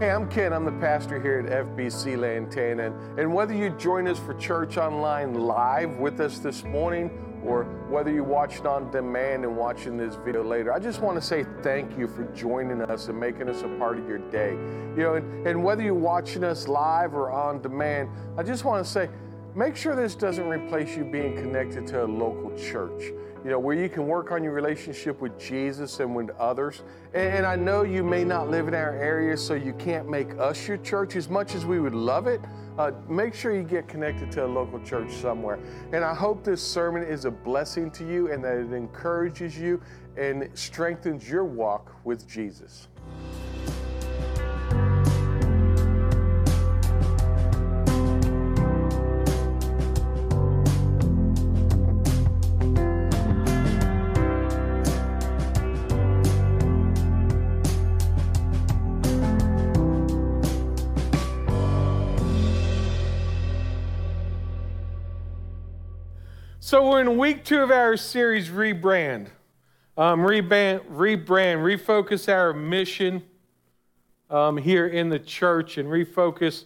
Hey, I'm Ken. I'm the pastor here at FBC Lantana. And, and whether you join us for church online live with us this morning or whether you're watching on demand and watching this video later, I just want to say thank you for joining us and making us a part of your day. You know, and, and whether you're watching us live or on demand, I just want to say make sure this doesn't replace you being connected to a local church you know, where you can work on your relationship with Jesus and with others. And, and, I know you may not live in our area, so you can't make us your church as much as we would love it. Uh, make sure you get connected to a local church somewhere. And I hope this sermon is a blessing to you and that it encourages you and strengthens your walk with Jesus. So we're in week two of our series, Rebrand. Um, rebrand, rebrand, refocus our mission um, here in the church and refocus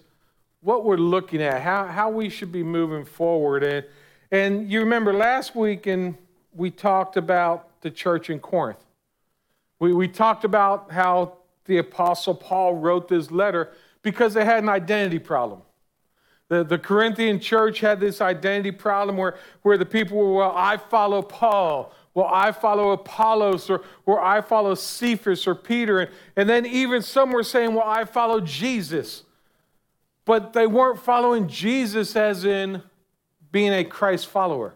what we're looking at, how, how we should be moving forward. And, and you remember last week, and we talked about the church in Corinth. We, we talked about how the Apostle Paul wrote this letter because they had an identity problem. The, the Corinthian church had this identity problem where, where the people were, well, I follow Paul. Well, I follow Apollos, or, or I follow Cephas or Peter. And, and then even some were saying, well, I follow Jesus. But they weren't following Jesus as in being a Christ follower.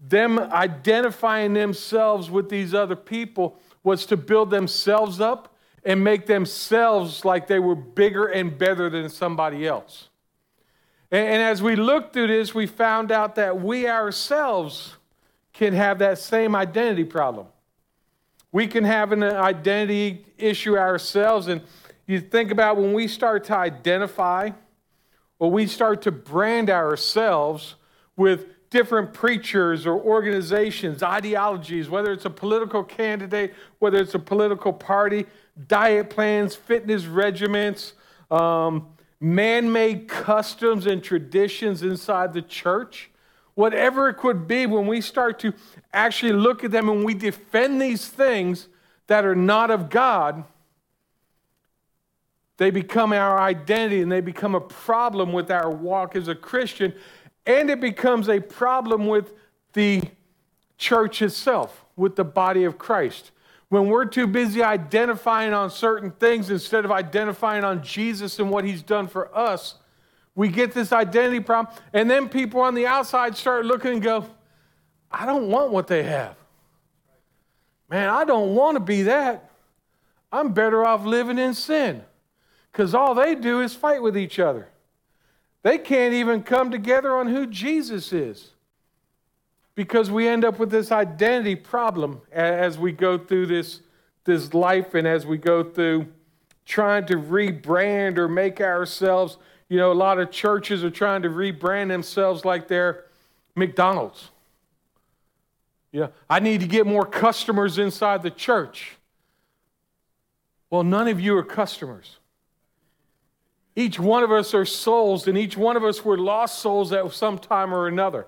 Them identifying themselves with these other people was to build themselves up and make themselves like they were bigger and better than somebody else. And, as we looked through this, we found out that we ourselves can have that same identity problem. We can have an identity issue ourselves. And you think about when we start to identify or we start to brand ourselves with different preachers or organizations, ideologies, whether it's a political candidate, whether it's a political party, diet plans, fitness regimens, um, man made customs and traditions inside the church, whatever it could be, when we start to actually look at them and we defend these things that are not of God, they become our identity and they become a problem with our walk as a Christian, and it becomes a problem with the church itself, with the body of Christ. When we're too busy identifying on certain things instead of identifying on Jesus and what he's done for us, we get this identity problem. And then people on the outside start looking and go, I don't want what they have. Man, I don't want to be that. I'm better off living in sin because all they do is fight with each other. They can't even come together on who Jesus is because we end up with this identity problem as we go through this, this life and as we go through trying to rebrand or make ourselves, you know, a lot of churches are trying to rebrand themselves like they're McDonald's. Yeah, I need to get more customers inside the church. Well, none of you are customers. Each one of us are souls, and each one of us were lost souls at some time or another.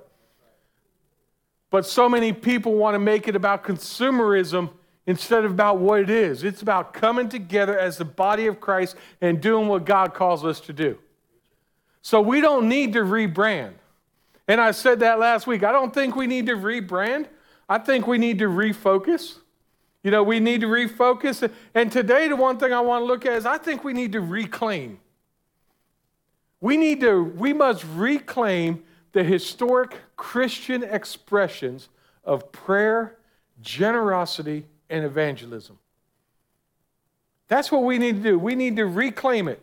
But so many people want to make it about consumerism instead of about what it is. It's about coming together as the body of Christ and doing what God calls us to do. So we don't need to rebrand. And I said that last week. I don't think we need to rebrand. I think we need to refocus. You know, we need to refocus. And today, the one thing I want to look at is I think we need to reclaim. We need to, we must reclaim the historic Christian expressions of prayer, generosity, and evangelism. That's what we need to do. We need to reclaim it.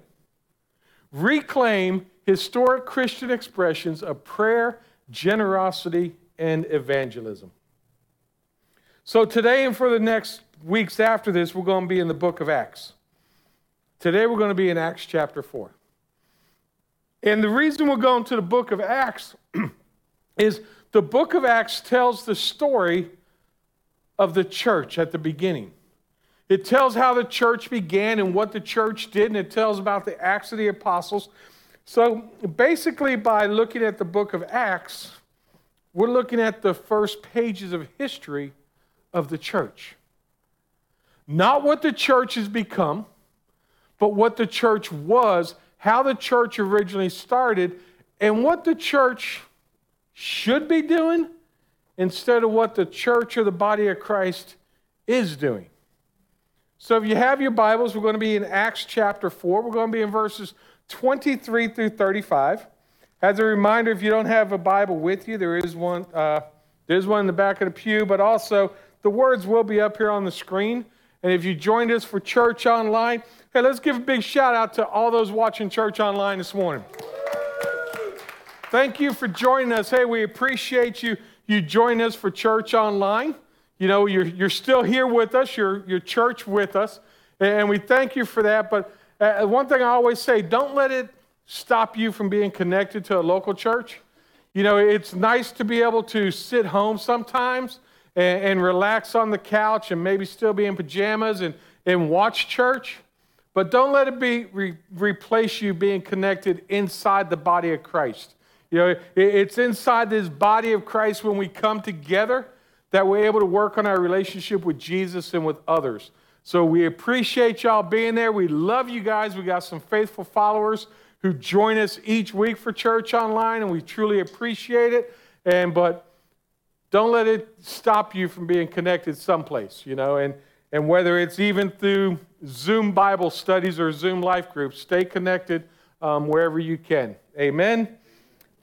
Reclaim historic Christian expressions of prayer, generosity, and evangelism. So, today and for the next weeks after this, we're going to be in the book of Acts. Today, we're going to be in Acts chapter 4. And the reason we're going to the book of Acts is the book of Acts tells the story of the church at the beginning. It tells how the church began and what the church did, and it tells about the Acts of the Apostles. So basically, by looking at the book of Acts, we're looking at the first pages of history of the church. Not what the church has become, but what the church was, how the church originally started, and what the church should be doing instead of what the church or the body of Christ is doing. So if you have your Bibles, we're going to be in Acts chapter 4. We're going to be in verses 23 through 35. As a reminder, if you don't have a Bible with you, there is one. Uh, there's one in the back of the pew, but also the words will be up here on the screen. And if you joined us for church online, hey, let's give a big shout out to all those watching church online this morning. Thank you for joining us. Hey, we appreciate you you join us for church online. You know, you're, you're still here with us, you're, you're church with us, and we thank you for that. But uh, one thing I always say don't let it stop you from being connected to a local church. You know, it's nice to be able to sit home sometimes and, and relax on the couch and maybe still be in pajamas and, and watch church. But don't let it be re- replace you being connected inside the body of Christ. You know, it's inside this body of Christ when we come together that we're able to work on our relationship with Jesus and with others. So we appreciate y'all being there. We love you guys. We got some faithful followers who join us each week for church online, and we truly appreciate it. And but don't let it stop you from being connected someplace, you know, and and whether it's even through Zoom Bible studies or Zoom life groups, stay connected um, wherever you can. Amen.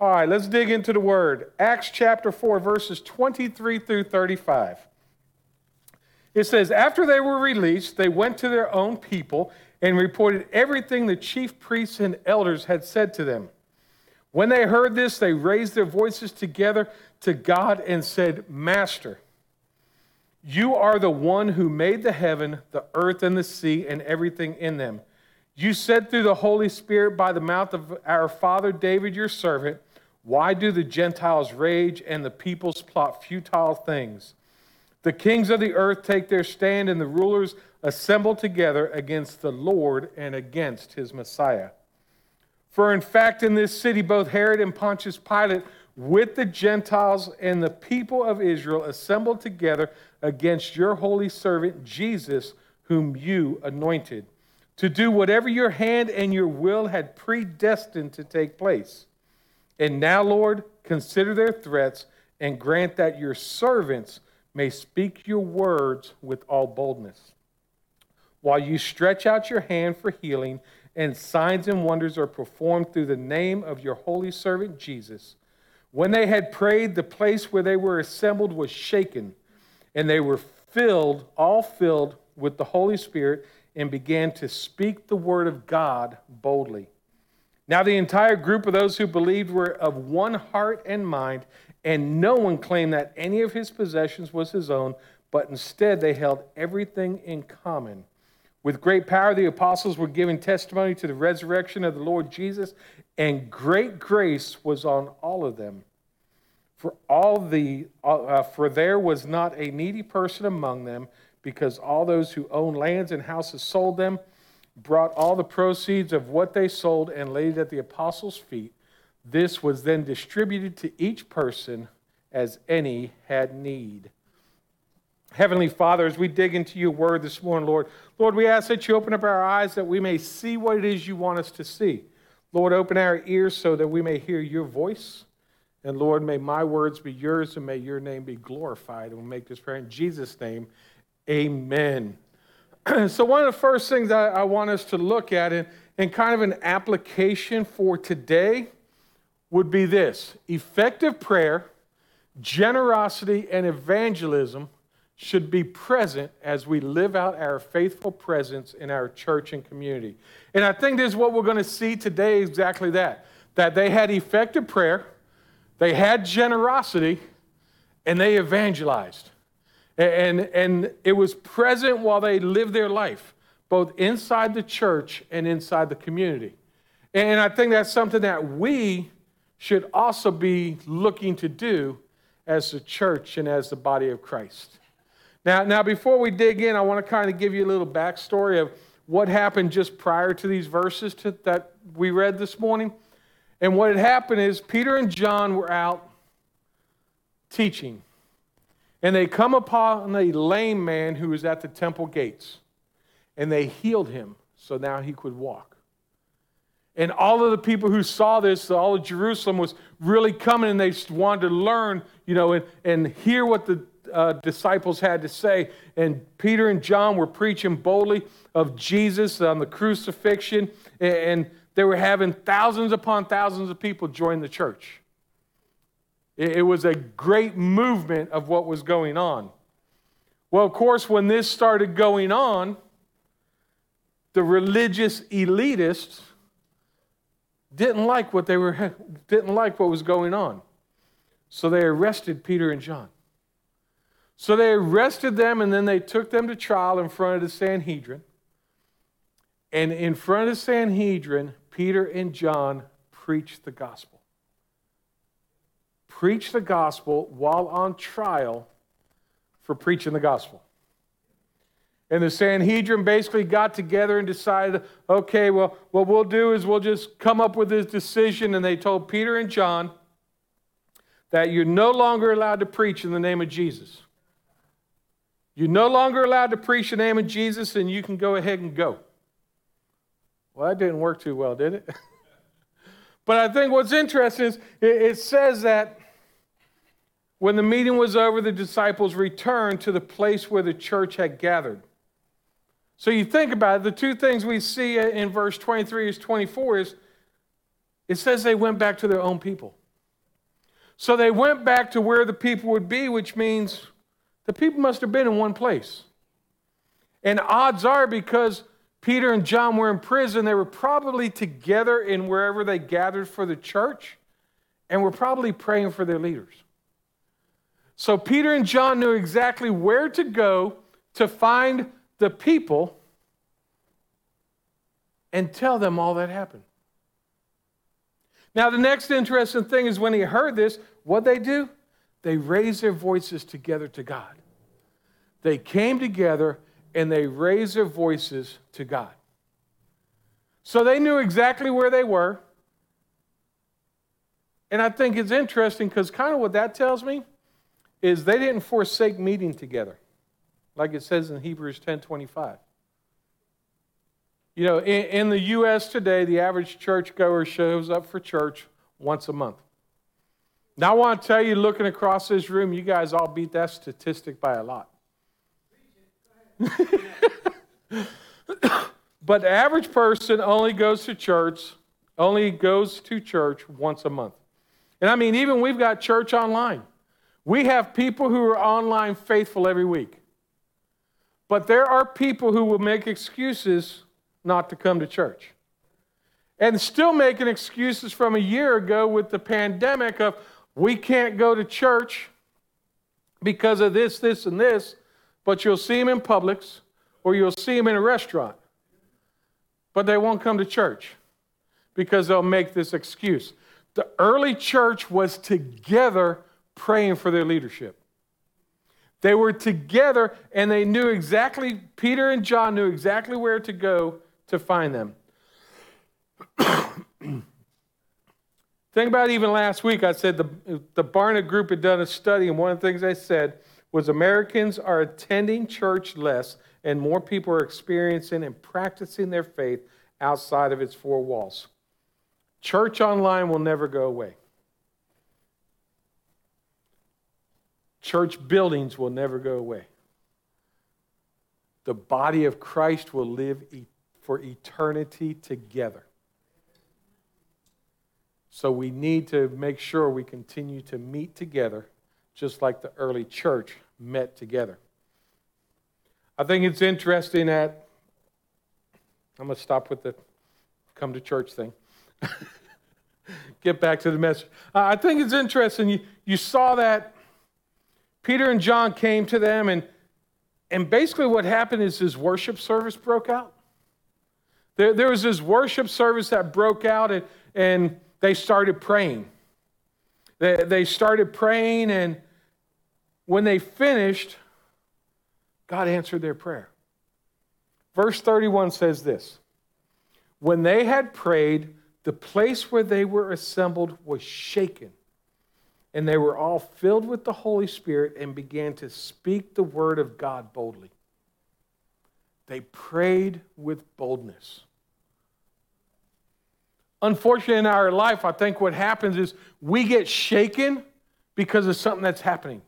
All right, let's dig into the word. Acts chapter 4, verses 23 through 35. It says, After they were released, they went to their own people and reported everything the chief priests and elders had said to them. When they heard this, they raised their voices together to God and said, Master, you are the one who made the heaven, the earth, and the sea, and everything in them. You said through the Holy Spirit by the mouth of our father David, your servant, why do the Gentiles rage and the peoples plot futile things? The kings of the earth take their stand, and the rulers assemble together against the Lord and against his Messiah. For in fact, in this city, both Herod and Pontius Pilate, with the Gentiles and the people of Israel, assembled together against your holy servant Jesus, whom you anointed, to do whatever your hand and your will had predestined to take place. And now, Lord, consider their threats and grant that your servants may speak your words with all boldness. While you stretch out your hand for healing, and signs and wonders are performed through the name of your holy servant Jesus. When they had prayed, the place where they were assembled was shaken, and they were filled, all filled with the Holy Spirit, and began to speak the word of God boldly. Now, the entire group of those who believed were of one heart and mind, and no one claimed that any of his possessions was his own, but instead they held everything in common. With great power, the apostles were giving testimony to the resurrection of the Lord Jesus, and great grace was on all of them. For all the uh, for there was not a needy person among them, because all those who owned lands and houses sold them brought all the proceeds of what they sold and laid it at the apostles' feet. This was then distributed to each person as any had need. Heavenly Father, as we dig into your word this morning, Lord, Lord, we ask that you open up our eyes that we may see what it is you want us to see. Lord, open our ears so that we may hear your voice. And Lord, may my words be yours and may your name be glorified. And we'll make this prayer in Jesus' name. Amen. so, one of the first things I, I want us to look at, and, and kind of an application for today, would be this effective prayer, generosity, and evangelism should be present as we live out our faithful presence in our church and community. And I think this is what we're going to see today exactly that that they had effective prayer, they had generosity, and they evangelized. And, and it was present while they lived their life, both inside the church and inside the community. And I think that's something that we should also be looking to do as the church and as the body of Christ. Now, now, before we dig in, I want to kind of give you a little backstory of what happened just prior to these verses to, that we read this morning. And what had happened is Peter and John were out teaching, and they come upon a lame man who was at the temple gates, and they healed him so now he could walk. And all of the people who saw this, all of Jerusalem was really coming and they wanted to learn, you know, and, and hear what the uh, disciples had to say. And Peter and John were preaching boldly of Jesus on the crucifixion. And they were having thousands upon thousands of people join the church. It, it was a great movement of what was going on. Well, of course, when this started going on, the religious elitists didn't like what they were didn't like what was going on. So they arrested Peter and John. So they arrested them and then they took them to trial in front of the Sanhedrin. And in front of the Sanhedrin, Peter and John preached the gospel. Preached the gospel while on trial for preaching the gospel. And the Sanhedrin basically got together and decided, okay, well, what we'll do is we'll just come up with this decision. And they told Peter and John that you're no longer allowed to preach in the name of Jesus. You're no longer allowed to preach the name of Jesus, and you can go ahead and go. Well, that didn't work too well, did it? but I think what's interesting is it says that when the meeting was over, the disciples returned to the place where the church had gathered. So you think about it, the two things we see in verse 23 is 24 is it says they went back to their own people. So they went back to where the people would be, which means the people must have been in one place. And odds are because Peter and John were in prison, they were probably together in wherever they gathered for the church and were probably praying for their leaders. So Peter and John knew exactly where to go to find the people and tell them all that happened. Now, the next interesting thing is when he heard this, what they do? They raised their voices together to God. They came together and they raised their voices to God. So they knew exactly where they were. And I think it's interesting because kind of what that tells me is they didn't forsake meeting together like it says in Hebrews 10:25. You know, in, in, the U.S. today, the average churchgoer shows up for church once a month. Now, I want to tell you, looking across this room, you guys all beat that statistic by a lot. but the average person only goes to church, only goes to church once a month. And I mean, even we've got church online. We have people who are online faithful every week. But there are people who will make excuses not to come to church. And still making excuses from a year ago with the pandemic of we can't go to church because of this, this, and this, but you'll see them in Publix or you'll see them in a restaurant. But they won't come to church because they'll make this excuse. The early church was together praying for their leadership. They were together and they knew exactly, Peter and John knew exactly where to go to find them. Think about even last week, I said the, the Barna Group had done a study, and one of the things they said was Americans are attending church less, and more people are experiencing and practicing their faith outside of its four walls. Church online will never go away. Church buildings will never go away. The body of Christ will live for eternity together. So we need to make sure we continue to meet together just like the early church met together. I think it's interesting that I'm going to stop with the come to church thing. Get back to the message. I think it's interesting. You, you saw that Peter and John came to them, and, and basically what happened is this worship service broke out. There, there was this worship service that broke out, and, and they started praying. They, they started praying, and when they finished, God answered their prayer. Verse 31 says this When they had prayed, the place where they were assembled was shaken, and they were all filled with the Holy Spirit and began to speak the word of God boldly. They prayed with boldness. Unfortunately, in our life, I think what happens is we get shaken because of something that's happening.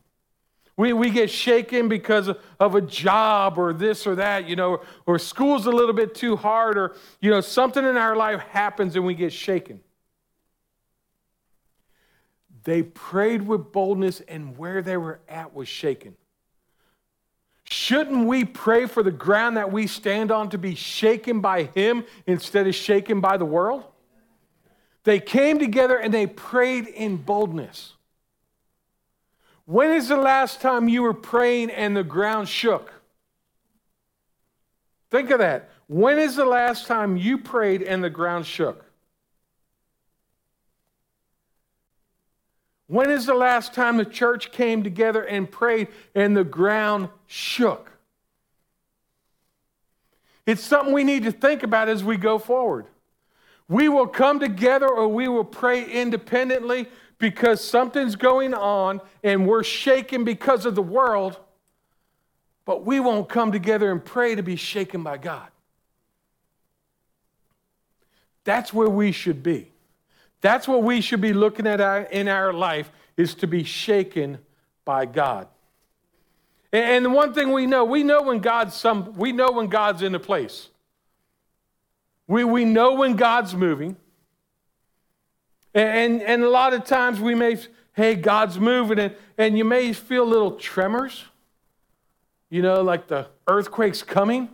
We, we get shaken because of, of a job or this or that, you know, or school's a little bit too hard, or, you know, something in our life happens and we get shaken. They prayed with boldness, and where they were at was shaken. Shouldn't we pray for the ground that we stand on to be shaken by Him instead of shaken by the world? They came together and they prayed in boldness. When is the last time you were praying and the ground shook? Think of that. When is the last time you prayed and the ground shook? When is the last time the church came together and prayed and the ground shook? It's something we need to think about as we go forward. We will come together or we will pray independently because something's going on and we're shaken because of the world, but we won't come together and pray to be shaken by God. That's where we should be. That's what we should be looking at in our life is to be shaken by God. And the one thing we know, we know when God's some we know when God's in a place. We, we know when God's moving. And, and a lot of times we may, hey, God's moving, and, and you may feel little tremors, you know, like the earthquake's coming.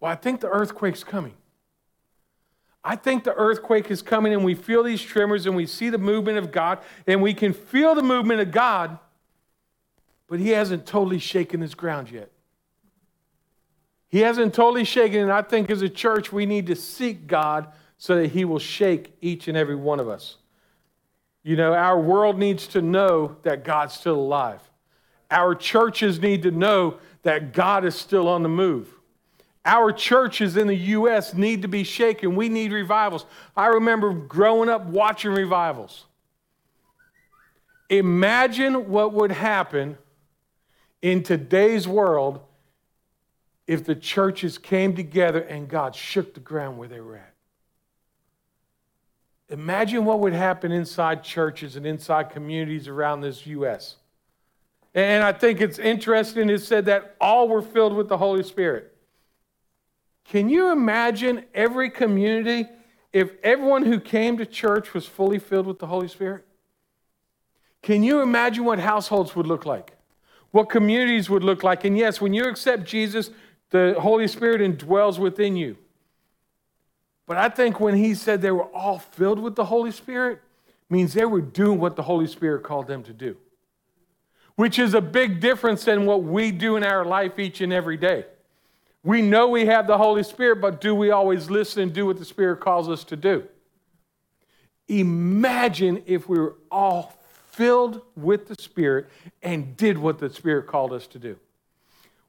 Well, I think the earthquake's coming. I think the earthquake is coming, and we feel these tremors, and we see the movement of God, and we can feel the movement of God, but He hasn't totally shaken His ground yet. He hasn't totally shaken, and I think as a church, we need to seek God so that He will shake each and every one of us. You know, our world needs to know that God's still alive. Our churches need to know that God is still on the move. Our churches in the U.S. need to be shaken. We need revivals. I remember growing up watching revivals. Imagine what would happen in today's world if the churches came together and God shook the ground where they were at. Imagine what would happen inside churches and inside communities around this U.S. And I think it's interesting it said that all were filled with the Holy Spirit. Can you imagine every community if everyone who came to church was fully filled with the Holy Spirit? Can you imagine what households would look like? What communities would look like? And yes, when you accept Jesus, the Holy Spirit indwells within you. But I think when he said they were all filled with the Holy Spirit, means they were doing what the Holy Spirit called them to do, which is a big difference than what we do in our life each and every day. We know we have the Holy Spirit, but do we always listen and do what the Spirit calls us to do? Imagine if we were all filled with the Spirit and did what the Spirit called us to do.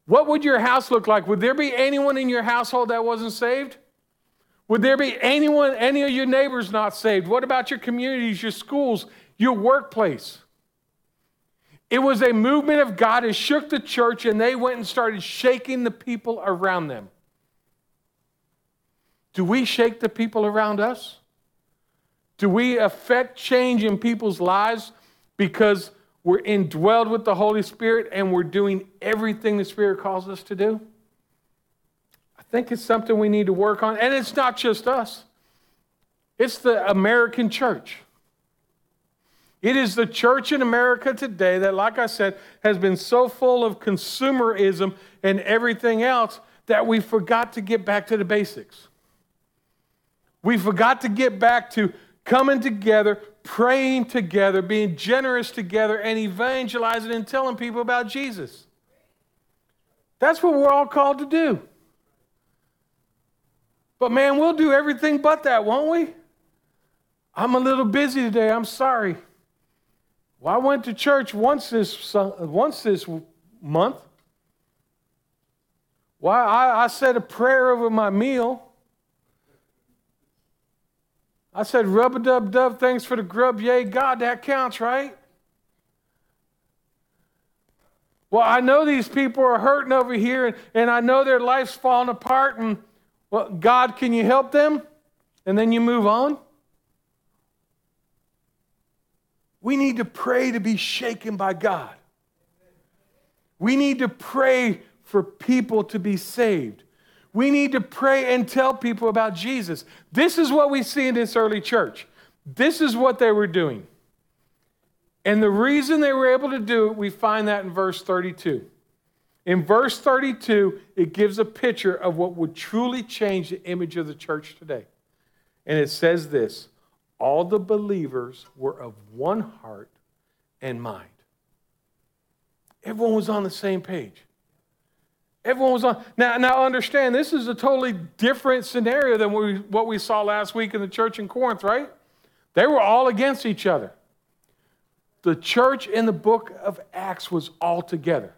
What would your house look like? Would there be anyone in your household that wasn't saved? Would there be anyone, any of your neighbors not saved? What about your communities, your schools, your workplace? It was a movement of God that shook the church and they went and started shaking the people around them. Do we shake the people around us? Do we affect change in people's lives because we're indwelled with the Holy Spirit and we're doing everything the Spirit calls us to do? I think it's something we need to work on. And it's not just us, it's the American church. It is the church in America today that, like I said, has been so full of consumerism and everything else that we forgot to get back to the basics. We forgot to get back to coming together, praying together, being generous together, and evangelizing and telling people about Jesus. That's what we're all called to do. But man, we'll do everything but that, won't we? I'm a little busy today. I'm sorry. Well, I went to church once this once this month. Why, I, I said a prayer over my meal. I said, rub a dub dub, thanks for the grub, yay, God, that counts, right? Well, I know these people are hurting over here, and, I know their life's falling apart, and well, God, can you help them? And then you move on. We need to pray to be shaken by God. We need to pray for people to be saved. We need to pray and tell people about Jesus. This is what we see in this early church. This is what they were doing. And the reason they were able to do it, we find that in verse 32. In verse 32, it gives a picture of what would truly change the image of the church today. And it says this all the believers were of one heart and mind. Everyone was on the same page. Everyone was on. Now, now understand, this is a totally different scenario than what we, what we saw last week in the church in Corinth, right? They were all against each other. The church in the book of Acts was all together.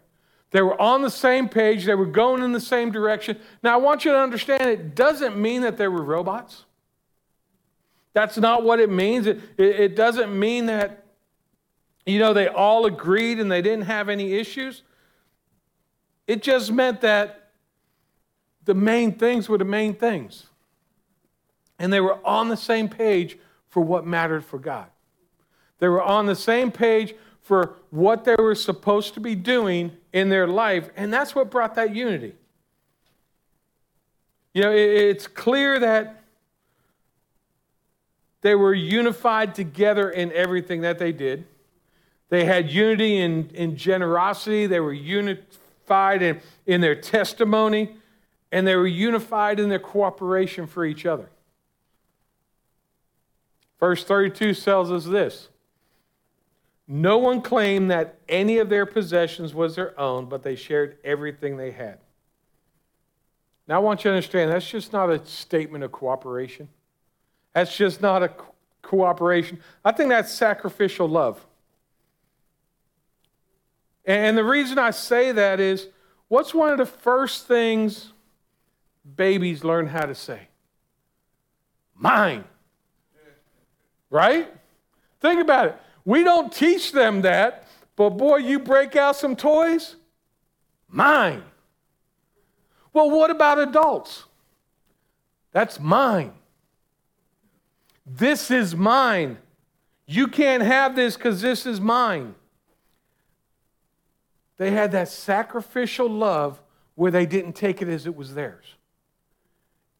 They were on the same page, they were going in the same direction. Now, I want you to understand it doesn't mean that they were robots. That's not what it means. It, it, it doesn't mean that, you know, they all agreed and they didn't have any issues. It just meant that the main things were the main things. And they were on the same page for what mattered for God. They were on the same page for what they were supposed to be doing in their life, and that's what brought that unity. You know, it's clear that they were unified together in everything that they did. They had unity in, in generosity, they were unified unified in, in their testimony, and they were unified in their cooperation for each other. Verse 32 tells us this No one claimed that any of their possessions was their own, but they shared everything they had. Now, I want you to understand that's just not a statement of cooperation. That's just not a cooperation. I think that's sacrificial love. And the reason I say that is what's one of the first things babies learn how to say? Mine. Right? Think about it. We don't teach them that, but boy, you break out some toys, mine. Well, what about adults? That's mine. This is mine. You can't have this because this is mine. They had that sacrificial love where they didn't take it as it was theirs.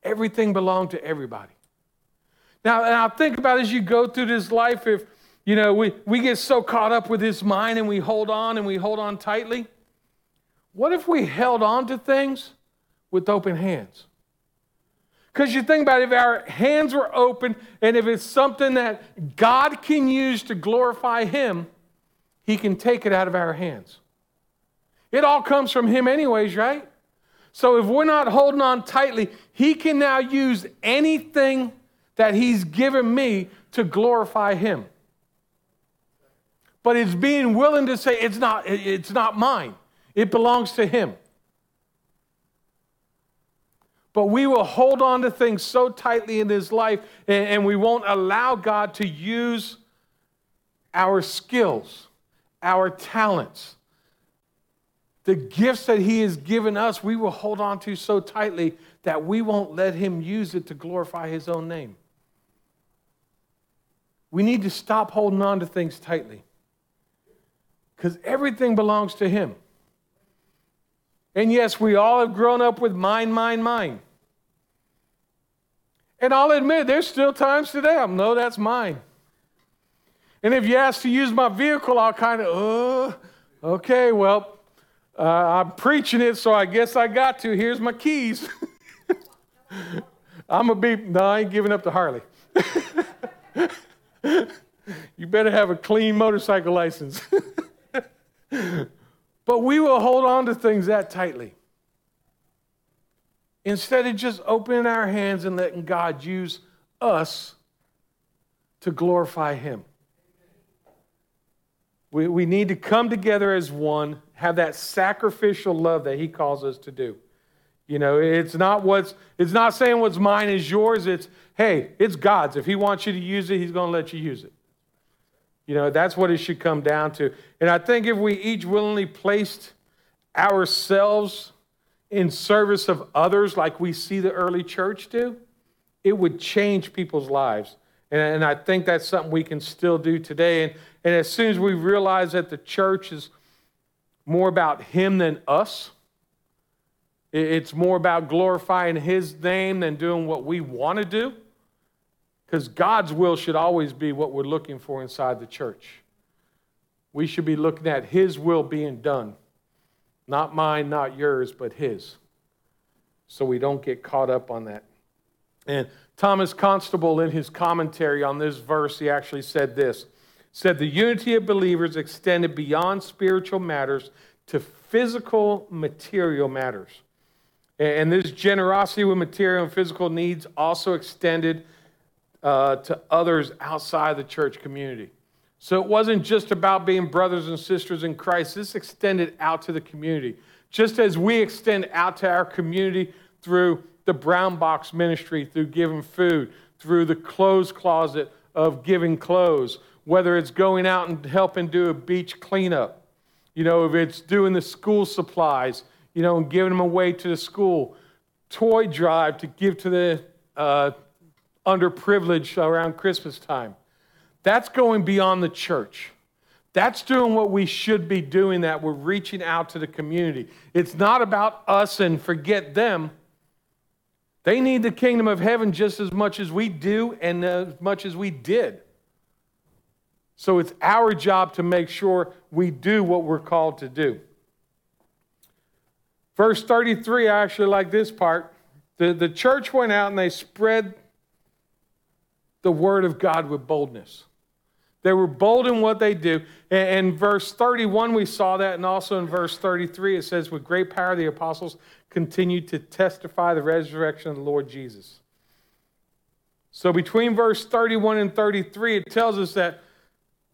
Everything belonged to everybody. Now, now think about as you go through this life, if you know we, we get so caught up with this mind and we hold on and we hold on tightly. What if we held on to things with open hands? Because you think about it, if our hands were open and if it's something that God can use to glorify Him, He can take it out of our hands. It all comes from Him, anyways, right? So if we're not holding on tightly, He can now use anything that He's given me to glorify Him. But it's being willing to say, it's not, it's not mine, it belongs to Him. But we will hold on to things so tightly in this life, and, we won't allow God to use our skills, our talents, the gifts that He has given us, we will hold on to so tightly that we won't let Him use it to glorify His own name. We need to stop holding on to things tightly because everything belongs to Him. And yes, we all have grown up with mine, mine, mine. And I'll admit, there's still times today I'm, no, that's mine. And if you ask to use my vehicle, I'll kind of, uh, okay, well, uh, I'm preaching it, so I guess I got to. Here's my keys. I'm going to be, no, I ain't giving up to Harley. you better have a clean motorcycle license. but we will hold on to things that tightly. Instead of just opening our hands and letting God use us to glorify Him. We, we need to come together as one have that sacrificial love that he calls us to do. You know, it's not what's it's not saying what's mine is yours. It's hey, it's God's. If He wants you to use it, He's going to let you use it. You know, that's what it should come down to. And I think if we each willingly placed ourselves in service of others like we see the early church do, it would change people's lives. And, and I think that's something we can still do today. And, and as soon as we realize that the church is more about Him than us, it's more about glorifying His name than doing what we want to do. Because God's will should always be what we're looking for inside the church. We should be looking at His will being done. Not mine, not yours, but His. So we don't get caught up on that. And Thomas Constable, in his commentary on this verse, he actually said this said the unity of believers extended beyond spiritual matters to physical material matters. And this generosity with material and physical needs also extended uh, to others outside the church community. So it wasn't just about being brothers and sisters in Christ, this extended out to the community. Just as we extend out to our community through the brown box ministry, through giving food, through the clothes closet of giving clothes, whether it's going out and helping do a beach cleanup, you know, if it's doing the school supplies, you know, and giving them away to the school, toy drive to give to the uh, underprivileged around Christmas time. That's going beyond the church. That's doing what we should be doing, that we're reaching out to the community. It's not about us and forget them. They need the kingdom of heaven just as much as we do and as much as we did. So it's our job to make sure we do what we're called to do. Verse 33, I actually like this part. The, the church went out and they spread the word of God with boldness. They were bold in what they do. And in verse 31, we saw that. And also in verse 33, it says, With great power, the apostles continued to testify the resurrection of the Lord Jesus. So between verse 31 and 33, it tells us that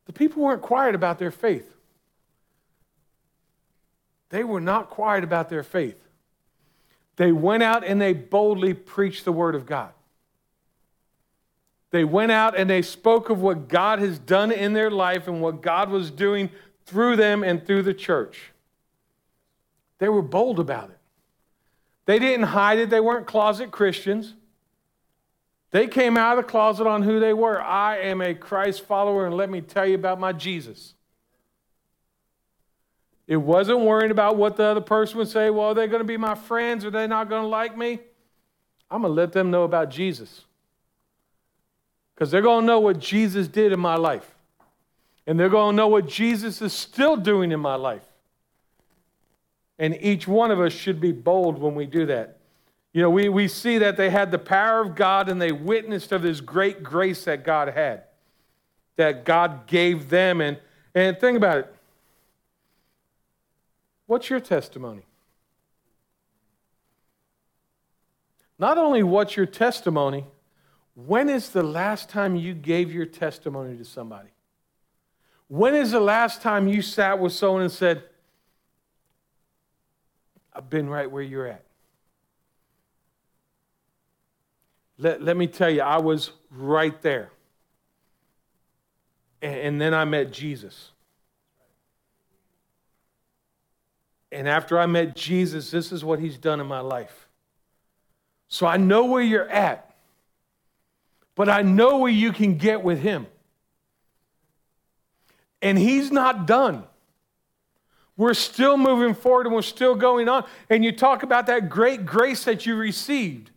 the people weren't quiet about their faith. They were not quiet about their faith. They went out and they boldly preached the word of God. They went out and they spoke of what God has done in their life and what God was doing through them and through the church. They were bold about it. They didn't hide it, they weren't closet Christians. They came out of the closet on who they were. I am a Christ follower, and let me tell you about my Jesus. It wasn't worrying about what the other person would say. Well, are they going to be my friends? Are they not going to like me? I'm going to let them know about Jesus because they're going to know what Jesus did in my life. And they're going to know what Jesus is still doing in my life. And each one of us should be bold when we do that. You know, we, we see that they had the power of God and they witnessed of this great grace that God had, that God gave them. And, and think about it. What's your testimony? Not only what's your testimony, when is the last time you gave your testimony to somebody? When is the last time you sat with someone and said, I've been right where you're at? Let, let me tell you, I was right there. And, and then I met Jesus. And after I met Jesus, this is what he's done in my life. So I know where you're at but I know where you can get with him. And he's not done. We're still moving forward and we're still going on. And you talk about that great grace that you received.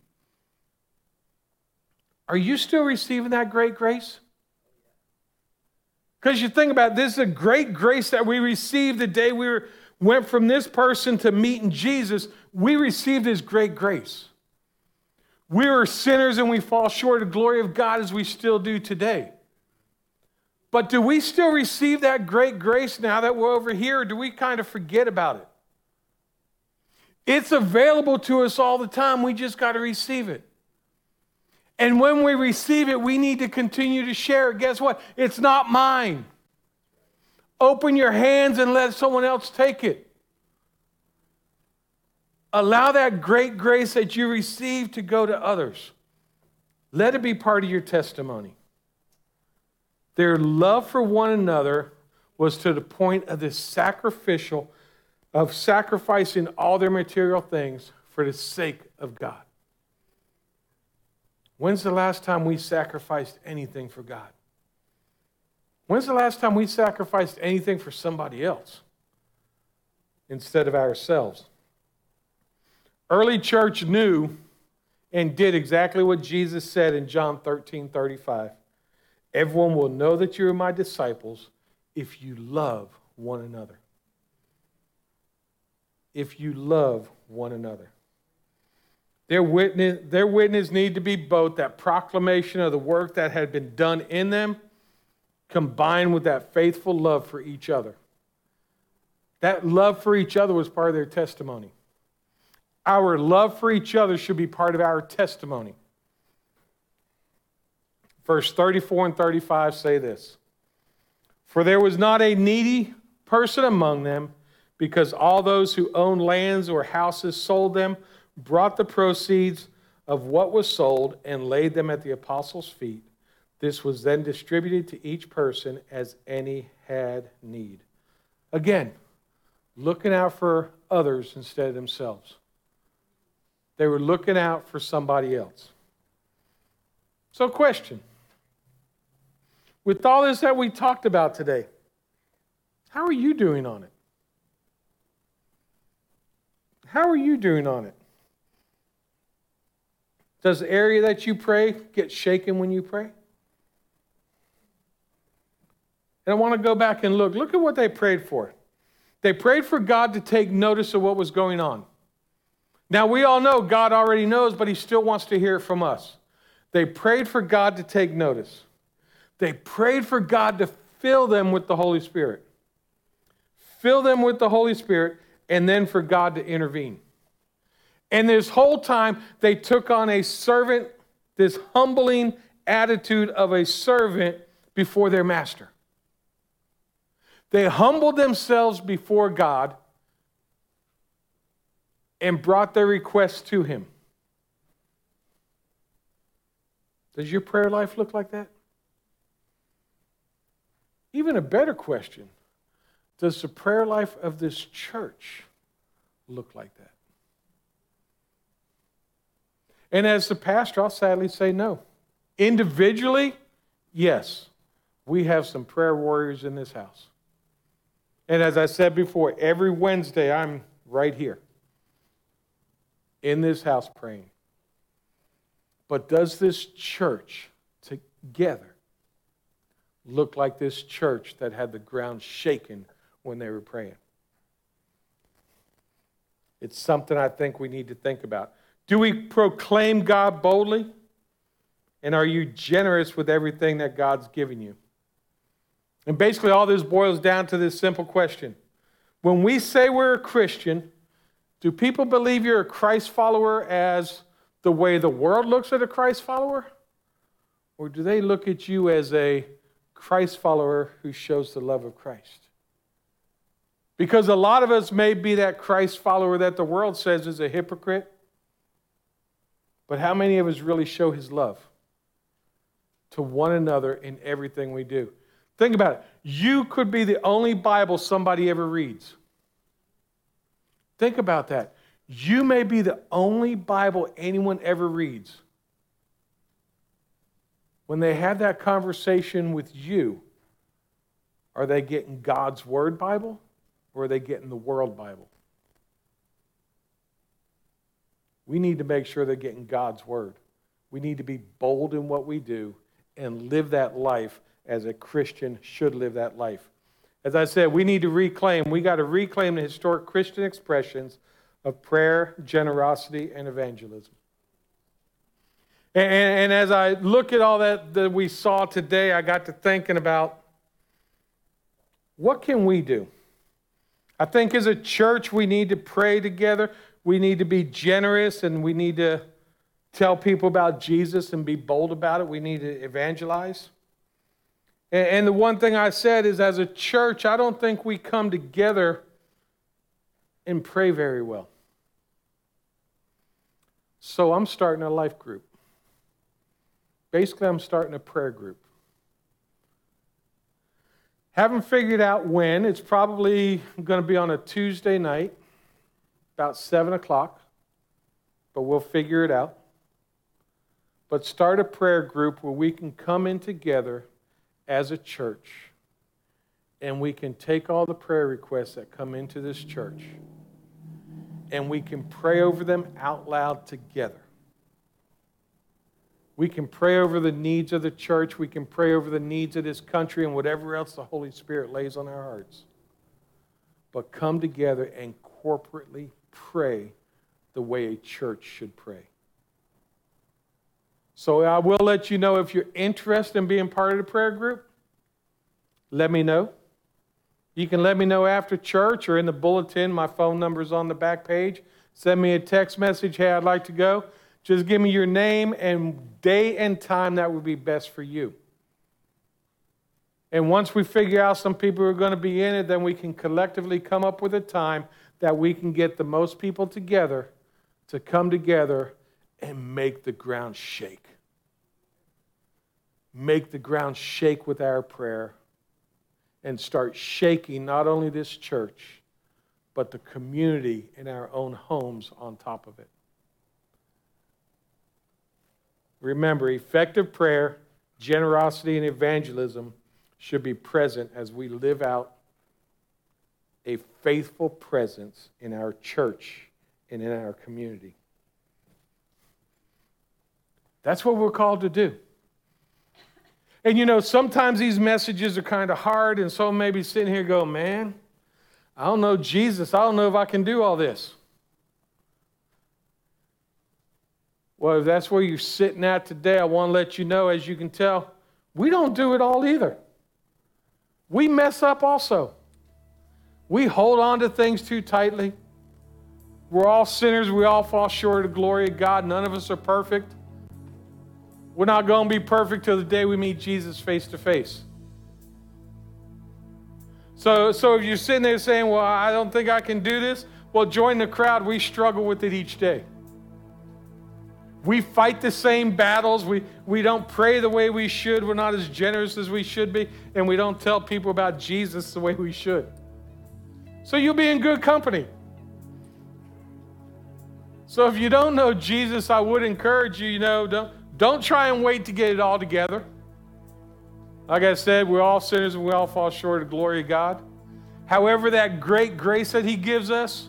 Are you still receiving that great grace? Because you think about it, this is a great grace that we received the day we were, went from this person to meeting Jesus. We received his great grace. We were sinners and we fall short of the glory of God as we still do today. But do we still receive that great grace now that we're over here, or do we kind of forget about it? It's available to us all the time. We just got to receive it. And when we receive it, we need to continue to share it. Guess what? It's not mine. Open your hands and let someone else take it. Allow that great grace that you received to go to others. Let it be part of your testimony. Their love for one another was to the point of this sacrificial, of sacrificing all their material things for the sake of God. When's the last time we sacrificed anything for God? When's the last time we sacrificed anything for somebody else instead of ourselves? Early church knew and did exactly what Jesus said in John 13 35. Everyone will know that you are my disciples if you love one another. If you love one another. Their witness, their witness need to be both that proclamation of the work that had been done in them, combined with that faithful love for each other. That love for each other was part of their testimony. Our love for each other should be part of our testimony. Verse 34 and 35 say this For there was not a needy person among them, because all those who owned lands or houses sold them brought the proceeds of what was sold and laid them at the apostles' feet. This was then distributed to each person as any had need. Again, looking out for others instead of themselves. They were looking out for somebody else. So, question with all this that we talked about today, how are you doing on it? How are you doing on it? Does the area that you pray get shaken when you pray? And I want to go back and look. Look at what they prayed for. They prayed for God to take notice of what was going on. Now, we all know God already knows, but He still wants to hear it from us. They prayed for God to take notice. They prayed for God to fill them with the Holy Spirit. Fill them with the Holy Spirit, and then for God to intervene. And this whole time, they took on a servant, this humbling attitude of a servant before their master. They humbled themselves before God and brought their requests to Him. Does your prayer life look like that? Even a better question Does the prayer life of this church look like that? And as the pastor, I'll sadly say no. Individually, yes, we have some prayer warriors in this house. And as I said before, every Wednesday I'm right here in this house praying. But does this church together look like this church that had the ground shaken when they were praying? It's something I think we need to think about. Do we proclaim God boldly? And are you generous with everything that God's given you? And basically, all this boils down to this simple question When we say we're a Christian, do people believe you're a Christ follower as the way the world looks at a Christ follower? Or do they look at you as a Christ follower who shows the love of Christ? Because a lot of us may be that Christ follower that the world says is a hypocrite but how many of us really show his love to one another in everything we do? Think about it. You could be the only Bible somebody ever reads. Think about that. You may be the only Bible anyone ever reads. When they have that conversation with you, are they getting God's Word Bible or are they getting the World Bible? We need to make sure they're getting God's word. We need to be bold in what we do and live that life as a Christian should live that life. As I said, we need to reclaim, we got to reclaim the historic Christian expressions of prayer, generosity, and evangelism. And, and, as I look at all that that we saw today, I got to thinking about what can we do? I think as a church, we need to pray together we need to be generous and we need to tell people about Jesus and be bold about it. We need to evangelize. And the one thing I said is, as a church, I don't think we come together and pray very well. So I'm starting a life group. Basically, I'm starting a prayer group. Haven't figured out when. It's probably going to be on a Tuesday night, about 7 o'clock, but we'll figure it out. But start a prayer group where we can come in together as a church and we can take all the prayer requests that come into this church and we can pray over them out loud together. We can pray over the needs of the church. We can pray over the needs of this country and whatever else the Holy Spirit lays on our hearts. But come together and corporately pray the way a church should pray. So I will let you know if you're interested in being part of the prayer group. Let me know. You can let me know after church or in the bulletin. My phone number is on the back page. Send me a text message. Hey, I'd like to go. Just give me your name and day and time that would be best for you. And once we figure out some people who are going to be in it, then we can collectively come up with a time that we can get the most people together to come together and make the ground shake. Make the ground shake with our prayer and start shaking not only this church, but the community in our own homes on top of it. Remember, effective prayer, generosity, and evangelism should be present as we live out a faithful presence in our church and in our community. That's what we're called to do. And you know, sometimes these messages are kind of hard, and so maybe sitting here go, man, I don't know Jesus. I don't know if I can do all this. Well, if that's where you're sitting at today, I want to let you know, as you can tell, we don't do it all either. We mess up also. We hold on to things too tightly. We're all sinners. We all fall short of the glory of God. None of us are perfect. We're not going to be perfect till the day we meet Jesus face to face. So, so if you're sitting there saying, Well, I don't think I can do this, well, join the crowd. We struggle with it each day. We fight the same battles. We, we don't pray the way we should. We're not as generous as we should be. And we don't tell people about Jesus the way we should. So you'll be in good company. So if you don't know Jesus, I would encourage you, you know, don't, don't try and wait to get it all together. Like I said, we're all sinners and we all fall short of the glory of God. However, that great grace that He gives us,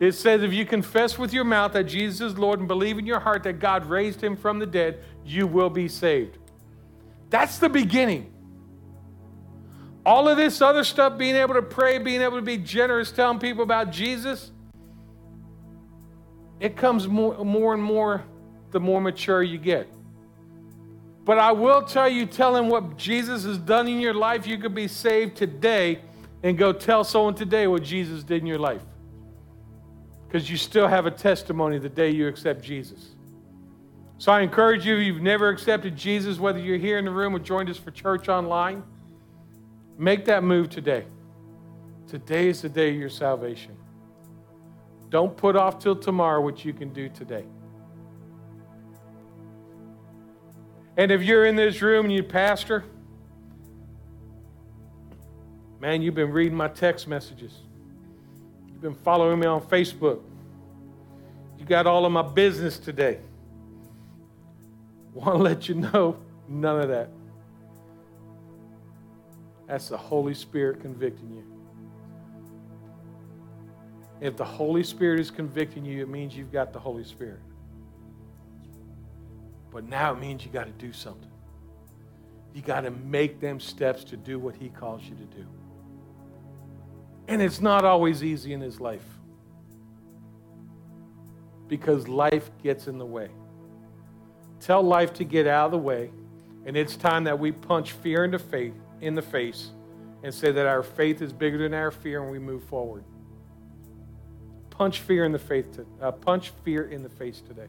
it says, if you confess with your mouth that Jesus is Lord and believe in your heart that God raised him from the dead, you will be saved. That's the beginning. All of this other stuff, being able to pray, being able to be generous, telling people about Jesus, it comes more, more and more the more mature you get. But I will tell you, telling what Jesus has done in your life, you could be saved today and go tell someone today what Jesus did in your life because you still have a testimony the day you accept Jesus. So I encourage you, if you've never accepted Jesus, whether you're here in the room or joined us for church online, make that move today. Today is the day of your salvation. Don't put off till tomorrow what you can do today. And if you're in this room and you pastor, man, you've been reading my text messages. You've been following me on Facebook. You got all of my business today. Want to let you know none of that. That's the Holy Spirit convicting you. If the Holy Spirit is convicting you, it means you've got the Holy Spirit. But now it means you got to do something. You got to make them steps to do what He calls you to do. And it's not always easy in his life because life gets in the way. Tell life to get out of the way, and it's time that we punch fear into faith in the face and say that our faith is bigger than our fear and we move forward. Punch fear in the faith to, uh, punch fear in the face today.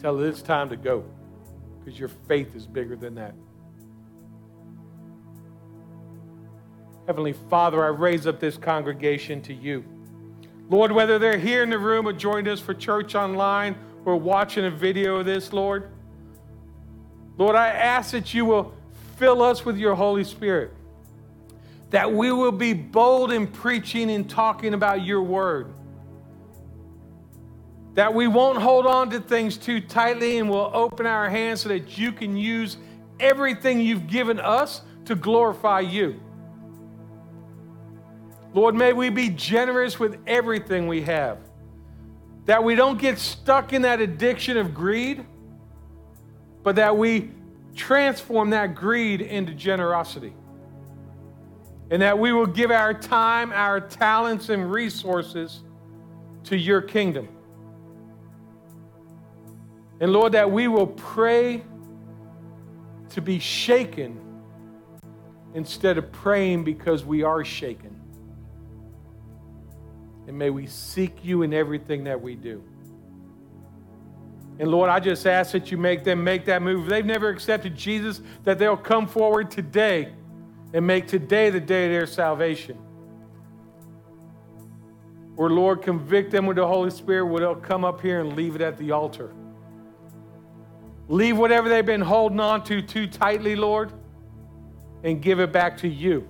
Tell it it's time to go because your faith is bigger than that. Heavenly Father, I raise up this congregation to you. Lord, whether they're here in the room or joined us for church online or watching a video of this, Lord, Lord, I ask that you will fill us with your Holy Spirit, that we will be bold in preaching and talking about your word, that we won't hold on to things too tightly and will open our hands so that you can use everything you've given us to glorify you. Lord, may we be generous with everything we have. That we don't get stuck in that addiction of greed, but that we transform that greed into generosity. And that we will give our time, our talents, and resources to your kingdom. And Lord, that we will pray to be shaken instead of praying because we are shaken. And may we seek you in everything that we do. And Lord, I just ask that you make them make that move. They've never accepted Jesus, that they'll come forward today and make today the day of their salvation. Or, Lord, convict them with the Holy Spirit where they'll come up here and leave it at the altar. Leave whatever they've been holding on to too tightly, Lord, and give it back to you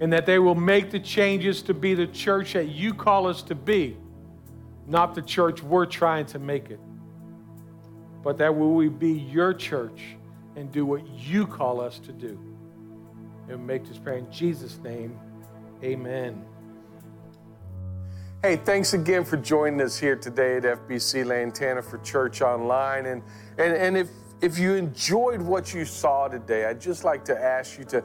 and that they will make the changes to be the church that you call us to be, not the church we're trying to make it. But that will we be your church and do what you call us to do. And make this prayer in Jesus' name. Amen. Hey, thanks again for joining us here today at FBC Lantana for Church Online. And, and, and if, if you enjoyed what you saw today, I'd just like to ask you to